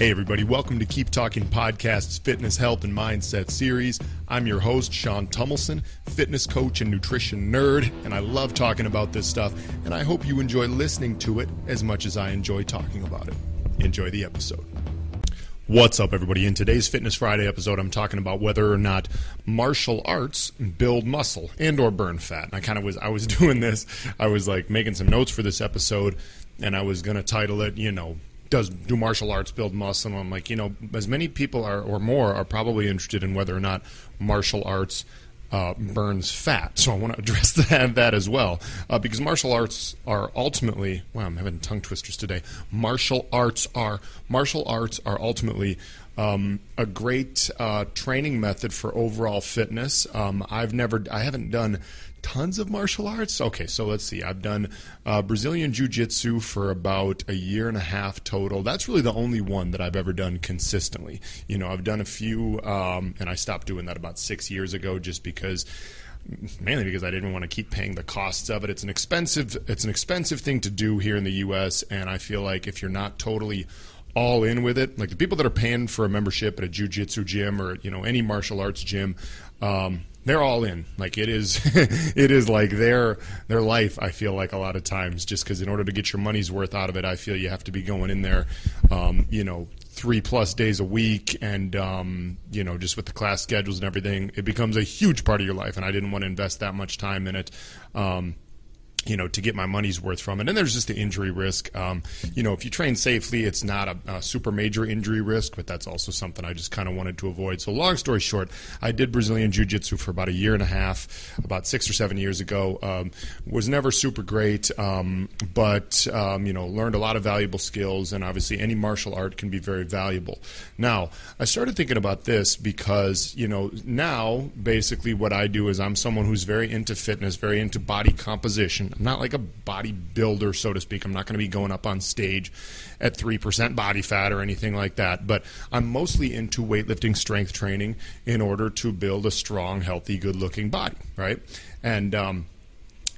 Hey, everybody, welcome to Keep Talking Podcast's Fitness, Health, and Mindset series. I'm your host, Sean Tumilson, fitness coach and nutrition nerd, and I love talking about this stuff, and I hope you enjoy listening to it as much as I enjoy talking about it. Enjoy the episode. What's up, everybody? In today's Fitness Friday episode, I'm talking about whether or not martial arts build muscle and or burn fat. And I kind of was I was doing this. I was like making some notes for this episode, and I was going to title it, you know, does do martial arts build muscle? And I'm like, you know, as many people are or more are probably interested in whether or not martial arts uh, burns fat. So I want to address that, that as well, uh, because martial arts are ultimately. Wow, I'm having tongue twisters today. Martial arts are martial arts are ultimately um, a great uh, training method for overall fitness. Um, I've never, I haven't done tons of martial arts. Okay, so let's see. I've done uh, Brazilian Jiu Jitsu for about a year and a half total. That's really the only one that I've ever done consistently. You know, I've done a few, um, and I stopped doing that about six years ago just because mainly because I didn't want to keep paying the costs of it. It's an expensive it's an expensive thing to do here in the US and I feel like if you're not totally all in with it, like the people that are paying for a membership at a jiu-jitsu gym or you know any martial arts gym, um, they're all in. Like it is, it is like their their life. I feel like a lot of times, just because in order to get your money's worth out of it, I feel you have to be going in there, um, you know, three plus days a week, and um, you know, just with the class schedules and everything, it becomes a huge part of your life. And I didn't want to invest that much time in it. Um, you know, to get my money's worth from it. And there's just the injury risk. Um, you know, if you train safely, it's not a, a super major injury risk, but that's also something I just kind of wanted to avoid. So, long story short, I did Brazilian Jiu Jitsu for about a year and a half, about six or seven years ago. Um, was never super great, um, but, um, you know, learned a lot of valuable skills. And obviously, any martial art can be very valuable. Now, I started thinking about this because, you know, now basically what I do is I'm someone who's very into fitness, very into body composition. I'm not like a bodybuilder, so to speak. I'm not going to be going up on stage at 3% body fat or anything like that. But I'm mostly into weightlifting strength training in order to build a strong, healthy, good looking body, right? And, um,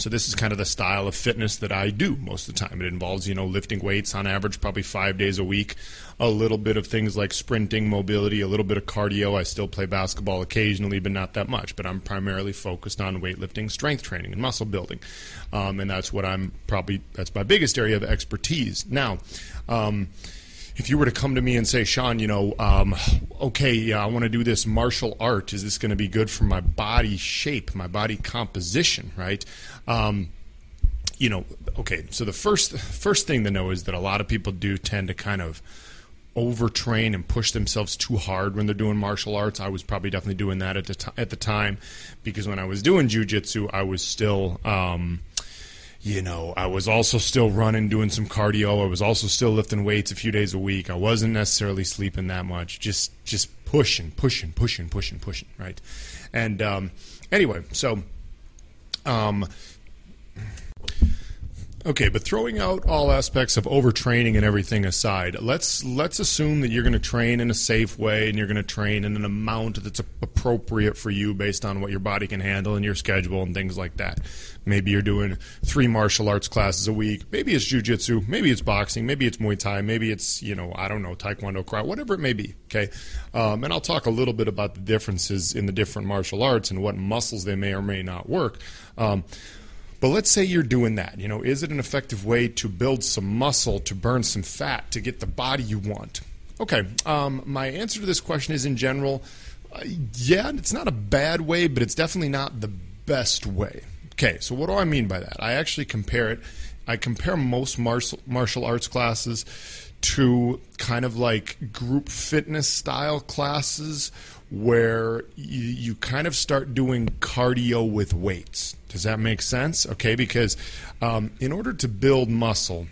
so this is kind of the style of fitness that I do most of the time. It involves, you know, lifting weights on average probably 5 days a week, a little bit of things like sprinting, mobility, a little bit of cardio. I still play basketball occasionally, but not that much. But I'm primarily focused on weightlifting, strength training, and muscle building. Um, and that's what I'm probably that's my biggest area of expertise. Now, um, if you were to come to me and say, Sean, you know, um, okay, yeah, I want to do this martial art. Is this going to be good for my body shape, my body composition, right? Um, you know, okay. So the first first thing to know is that a lot of people do tend to kind of overtrain and push themselves too hard when they're doing martial arts. I was probably definitely doing that at the t- at the time because when I was doing jujitsu, I was still. Um, you know, I was also still running, doing some cardio. I was also still lifting weights a few days a week. I wasn't necessarily sleeping that much. Just just pushing, pushing, pushing, pushing, pushing, right? And um, anyway, so um, Okay, but throwing out all aspects of overtraining and everything aside, let's let's assume that you're going to train in a safe way and you're going to train in an amount that's appropriate for you based on what your body can handle and your schedule and things like that. Maybe you're doing three martial arts classes a week. Maybe it's jujitsu. Maybe it's boxing. Maybe it's Muay Thai. Maybe it's you know I don't know Taekwondo, karate, whatever it may be. Okay, um, and I'll talk a little bit about the differences in the different martial arts and what muscles they may or may not work. Um, but let's say you're doing that. You know, is it an effective way to build some muscle, to burn some fat, to get the body you want? Okay, um, my answer to this question is in general, uh, yeah, it's not a bad way, but it's definitely not the best way. Okay, so what do I mean by that? I actually compare it. I compare most martial martial arts classes to kind of like group fitness style classes where you, you kind of start doing cardio with weights. Does that make sense? Okay, because um, in order to build muscle,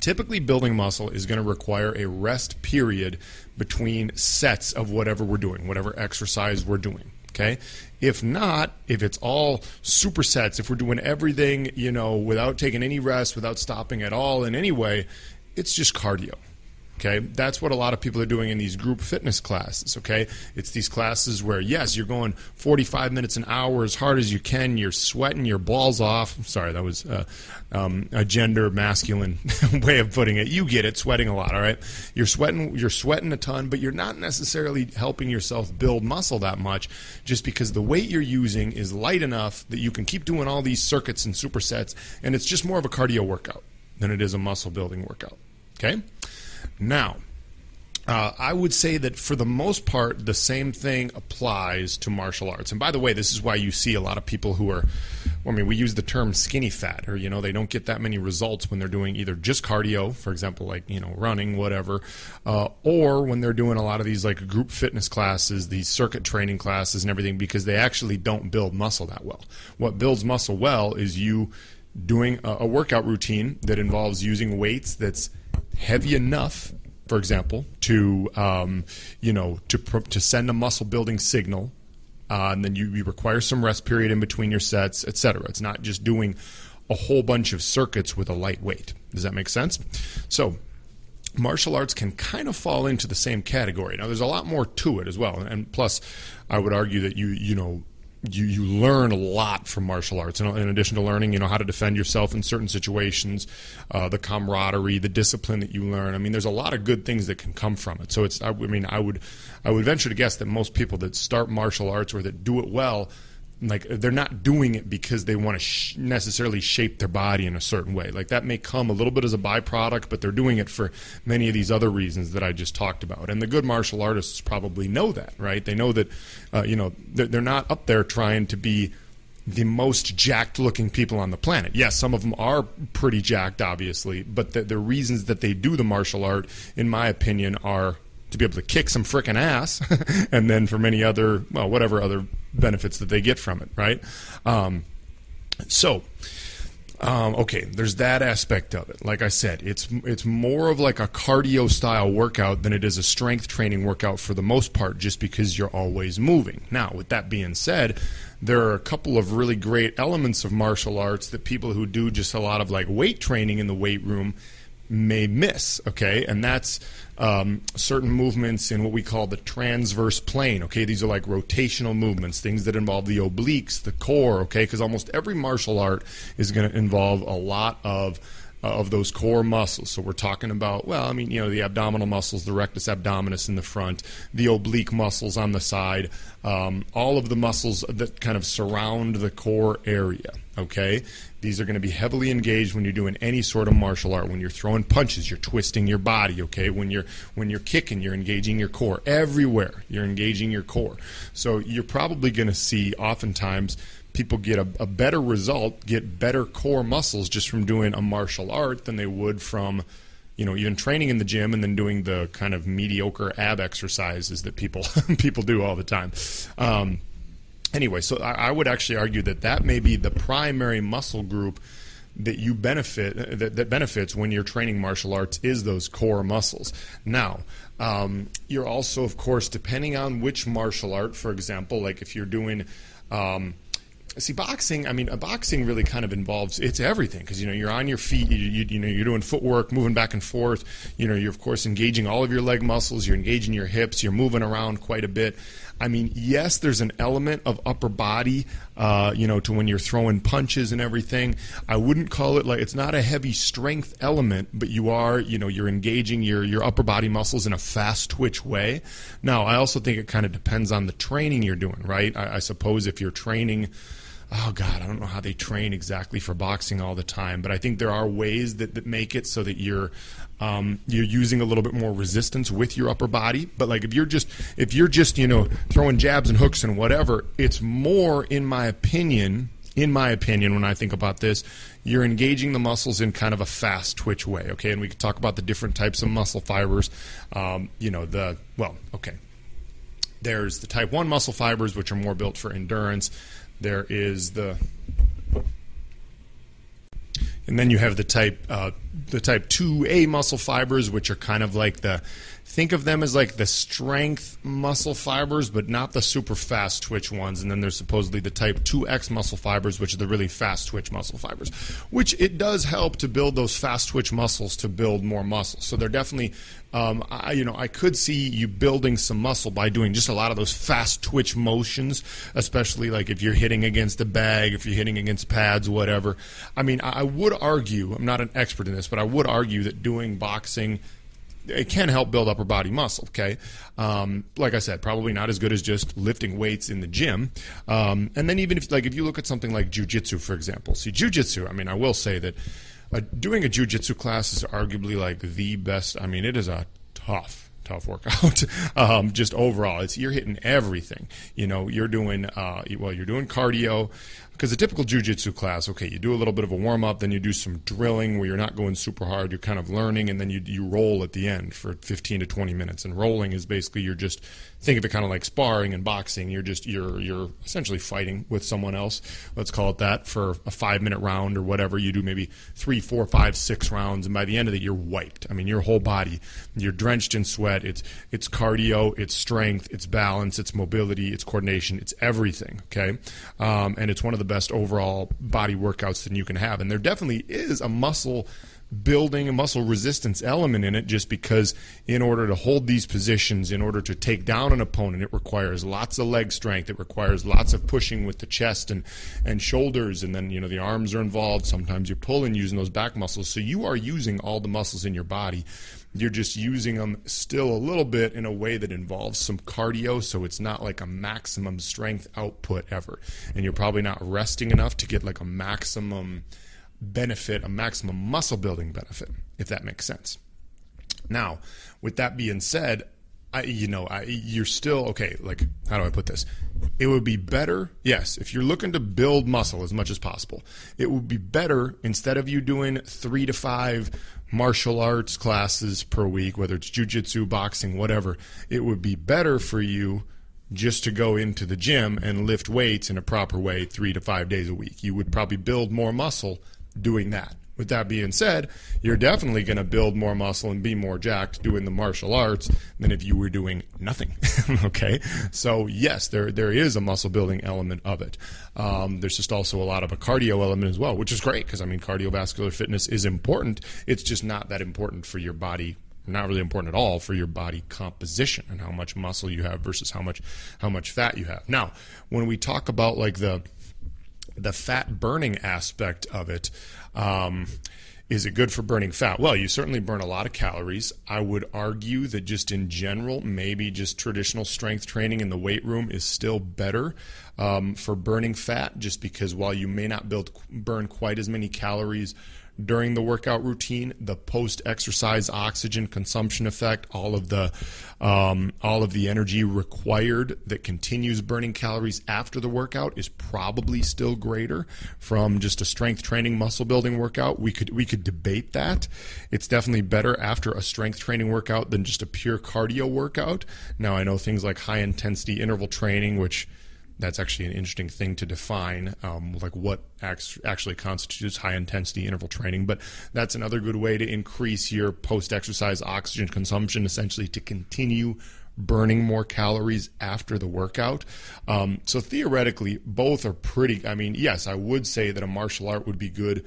typically building muscle is going to require a rest period between sets of whatever we're doing, whatever exercise we're doing. Okay. If not, if it's all supersets, if we're doing everything, you know, without taking any rest, without stopping at all in any way, it's just cardio. Okay, that's what a lot of people are doing in these group fitness classes. Okay, it's these classes where yes, you're going 45 minutes an hour as hard as you can. You're sweating your balls off. Sorry, that was uh, um, a gender masculine way of putting it. You get it, sweating a lot. All right, you're sweating, you're sweating a ton, but you're not necessarily helping yourself build muscle that much, just because the weight you're using is light enough that you can keep doing all these circuits and supersets, and it's just more of a cardio workout than it is a muscle building workout. Okay. Now, uh, I would say that for the most part, the same thing applies to martial arts. And by the way, this is why you see a lot of people who are, I mean, we use the term skinny fat, or, you know, they don't get that many results when they're doing either just cardio, for example, like, you know, running, whatever, uh, or when they're doing a lot of these like group fitness classes, these circuit training classes and everything, because they actually don't build muscle that well. What builds muscle well is you doing a, a workout routine that involves using weights that's heavy enough, for example, to um, you know to to send a muscle building signal, uh, and then you, you require some rest period in between your sets, etc. It's not just doing a whole bunch of circuits with a light weight. Does that make sense? So martial arts can kind of fall into the same category. Now, there's a lot more to it as well, and plus, I would argue that you you know you you learn a lot from martial arts. In addition to learning, you know how to defend yourself in certain situations, uh, the camaraderie, the discipline that you learn. I mean, there's a lot of good things that can come from it. So it's I, I mean, I would I would venture to guess that most people that start martial arts or that do it well like they're not doing it because they want to sh- necessarily shape their body in a certain way. Like that may come a little bit as a byproduct but they're doing it for many of these other reasons that i just talked about. And the good martial artists probably know that right? They know that uh, you know they're not up there trying to be the most jacked looking people on the planet. Yes, some of them are pretty jacked, obviously, but the, the reasons that they do the martial art, in my opinion, are to be able to kick some freaking ass, and then for many other, well, whatever other benefits that they get from it, right? Um, so, um, okay, there's that aspect of it. Like I said, it's it's more of like a cardio style workout than it is a strength training workout for the most part, just because you're always moving. Now, with that being said, there are a couple of really great elements of martial arts that people who do just a lot of like weight training in the weight room may miss. Okay, and that's um, certain movements in what we call the transverse plane. Okay, these are like rotational movements, things that involve the obliques, the core. Okay, because almost every martial art is going to involve a lot of uh, of those core muscles. So we're talking about, well, I mean, you know, the abdominal muscles, the rectus abdominis in the front, the oblique muscles on the side, um, all of the muscles that kind of surround the core area. Okay, these are going to be heavily engaged when you're doing any sort of martial art. When you're throwing punches, you're twisting your body. Okay, when you're when you're kicking, you're engaging your core. Everywhere, you're engaging your core. So you're probably going to see oftentimes people get a, a, better result, get better core muscles just from doing a martial art than they would from, you know, even training in the gym and then doing the kind of mediocre ab exercises that people people do all the time. Um, anyway, so I, I, would actually argue that that may be the primary muscle group that you benefit that, that benefits when you're training martial arts is those core muscles. Now, um, you're also, of course, depending on which martial art, for example, like if you're doing um, see boxing i mean boxing really kind of involves it's everything because you know you're on your feet you, you, you, know you're doing footwork moving back and forth you know you're of course engaging all of your leg muscles you're engaging your hips you're moving around quite a bit. I mean yes there's an element of upper body uh, you know to when you're throwing punches and everything. I wouldn't call it like it's not a heavy strength element but you are you know you're engaging your your upper body muscles in a fast twitch way. Now i also think it kind of depends on the training you're doing right? I, I suppose if you're training oh god i don't know how they train exactly for boxing all the time but i think there are ways that, that make it so that you're um, you're using a little bit more resistance with your upper body. But like if you're just if you're just you know throwing jabs and hooks and whatever it's more in my opinion in my opinion when i think about this you're engaging the muscles in kind of a fast twitch way okay? And we could talk about the different types of muscle fibers. Um, you know the well okay. There's the type 1 muscle fibers which are more built for endurance there is the and then you have the type uh, the type 2A muscle fibers, which are kind of like the think of them as like the strength muscle fibers, but not the super fast twitch ones. And then there's supposedly the type 2X muscle fibers, which are the really fast twitch muscle fibers, which it does help to build those fast twitch muscles to build more muscle. So they're definitely um, I, you know, I could see you building some muscle by doing just a lot of those fast twitch motions, especially like if you're hitting against a bag, if you're hitting against pads, whatever. I mean, I would argue, I'm not an expert in this, but I would argue that doing boxing it can help build upper body muscle. Okay, um, like I said, probably not as good as just lifting weights in the gym. Um, and then even if like if you look at something like jujitsu, for example, see jujitsu. I mean, I will say that uh, doing a jujitsu class is arguably like the best. I mean, it is a tough tough workout. um, just overall, it's you're hitting everything. You know, you're doing uh, well, you're doing cardio because a typical jujitsu class, okay, you do a little bit of a warm up, then you do some drilling where you're not going super hard, you're kind of learning, and then you you roll at the end for 15 to 20 minutes. And rolling is basically you're just think of it kind of like sparring and boxing. You're just you're you're essentially fighting with someone else. Let's call it that for a five minute round or whatever. You do maybe three, four, five, six rounds, and by the end of it, you're wiped. I mean, your whole body, you're drenched in sweat. It's it's cardio, it's strength, it's balance, it's mobility, it's coordination, it's everything. Okay, um, and it's one of the best overall body workouts that you can have. And there definitely is a muscle building a muscle resistance element in it just because in order to hold these positions in order to take down an opponent it requires lots of leg strength it requires lots of pushing with the chest and and shoulders and then you know the arms are involved sometimes you're pulling using those back muscles so you are using all the muscles in your body you're just using them still a little bit in a way that involves some cardio, so it's not like a maximum strength output ever. And you're probably not resting enough to get like a maximum benefit, a maximum muscle building benefit, if that makes sense. Now, with that being said, I, you know, I, you're still okay. Like, how do I put this? It would be better, yes, if you're looking to build muscle as much as possible. It would be better instead of you doing three to five martial arts classes per week, whether it's jujitsu, boxing, whatever. It would be better for you just to go into the gym and lift weights in a proper way three to five days a week. You would probably build more muscle doing that. With that being said, you're definitely going to build more muscle and be more jacked doing the martial arts than if you were doing nothing. okay, so yes, there there is a muscle building element of it. Um, there's just also a lot of a cardio element as well, which is great because I mean cardiovascular fitness is important. It's just not that important for your body not really important at all for your body composition and how much muscle you have versus how much how much fat you have. Now, when we talk about like the the fat burning aspect of it. Um, is it good for burning fat? Well, you certainly burn a lot of calories. I would argue that just in general, maybe just traditional strength training in the weight room is still better um, for burning fat, just because while you may not build burn quite as many calories during the workout routine, the post-exercise oxygen consumption effect, all of the um, all of the energy required that continues burning calories after the workout is probably still greater from just a strength training muscle building workout. We could we could debate that. It's definitely better after a strength training workout than just a pure cardio workout. Now I know things like high intensity interval training, which that's actually an interesting thing to define, um, like what actually constitutes high intensity interval training. But that's another good way to increase your post exercise oxygen consumption, essentially to continue burning more calories after the workout. Um, so theoretically, both are pretty. I mean, yes, I would say that a martial art would be good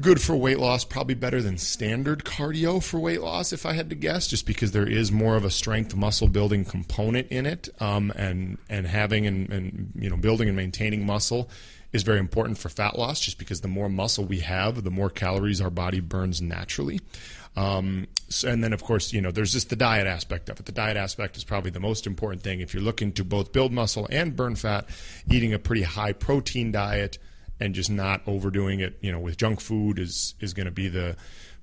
good for weight loss, probably better than standard cardio for weight loss, if I had to guess, just because there is more of a strength muscle building component in it, um, and and having and, and you know building and maintaining muscle is very important for fat loss, just because the more muscle we have, the more calories our body burns naturally. Um, so, and then, of course, you know, there's just the diet aspect of it. The diet aspect is probably the most important thing. If you're looking to both build muscle and burn fat, eating a pretty high protein diet and just not overdoing it, you know, with junk food is is going to be the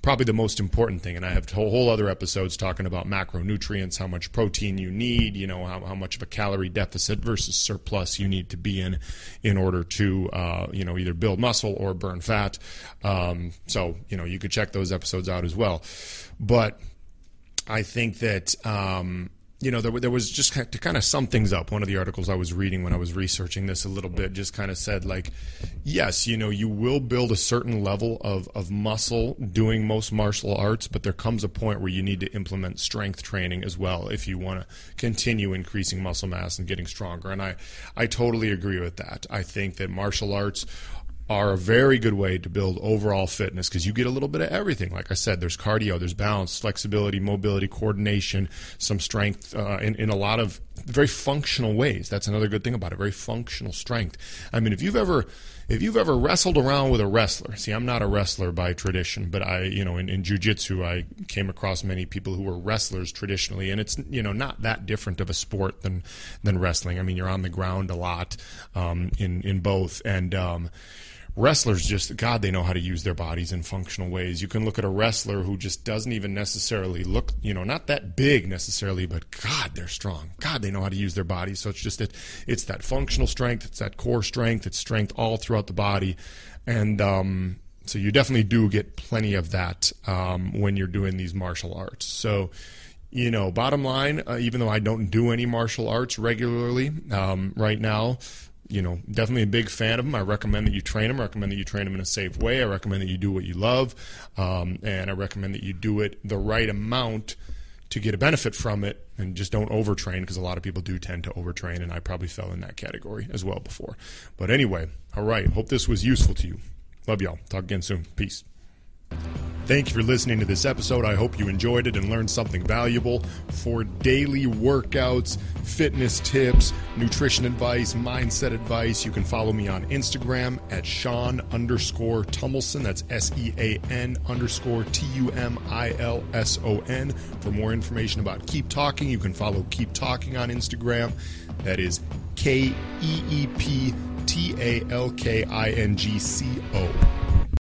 probably the most important thing. And I have whole, other episodes talking about macronutrients, how much protein you need, you know, how, how much of a calorie deficit versus surplus you need to be in in order to, uh, you know, either build muscle or burn fat. Um, so, you know, you could check those episodes out as well. But I think that um, you know, there, there was just to kind of sum things up. One of the articles I was reading when I was researching this a little bit just kind of said, like, yes, you know, you will build a certain level of, of muscle doing most martial arts, but there comes a point where you need to implement strength training as well if you want to continue increasing muscle mass and getting stronger. And I, I totally agree with that. I think that martial arts are a very good way to build overall fitness because you get a little bit of everything. Like I said, there's cardio, there's balance, flexibility, mobility, coordination, some strength uh, in, in a lot of very functional ways. That's another good thing about it, very functional strength. I mean, if you've ever if you've ever wrestled around with a wrestler, see, I'm not a wrestler by tradition, but I, you know, in, in jujitsu, I came across many people who were wrestlers traditionally, and it's, you know, not that different of a sport than than wrestling. I mean, you're on the ground a lot um, in in both, and um, wrestlers just god they know how to use their bodies in functional ways. You can look at a wrestler who just doesn't even necessarily look you know not that big necessarily but god they're strong. God they know how to use their bodies. So it's just that it's that functional strength it's that core strength it's strength all throughout the body. And um, so you definitely do get plenty of that um, when you're doing these martial arts. So you know, bottom line, uh, even though I don't do any martial arts regularly um, right now, you know, definitely a big fan of them. I recommend that you train them. I recommend that you train them in a safe way. I recommend that you do what you love, um, and I recommend that you do it the right amount to get a benefit from it, and just don't overtrain because a lot of people do tend to overtrain, and I probably fell in that category as well before. But anyway, all right. Hope this was useful to you. Love y'all. Talk again soon. Peace. Thank you for listening to this episode. I hope you enjoyed it and learned something valuable. For daily workouts, fitness tips, nutrition advice, mindset advice, you can follow me on Instagram at Sean underscore Tumilson. That's S E A N underscore T U M I L S O N. For more information about Keep Talking, you can follow Keep Talking on Instagram. That is K E E P T A L K I N G C O.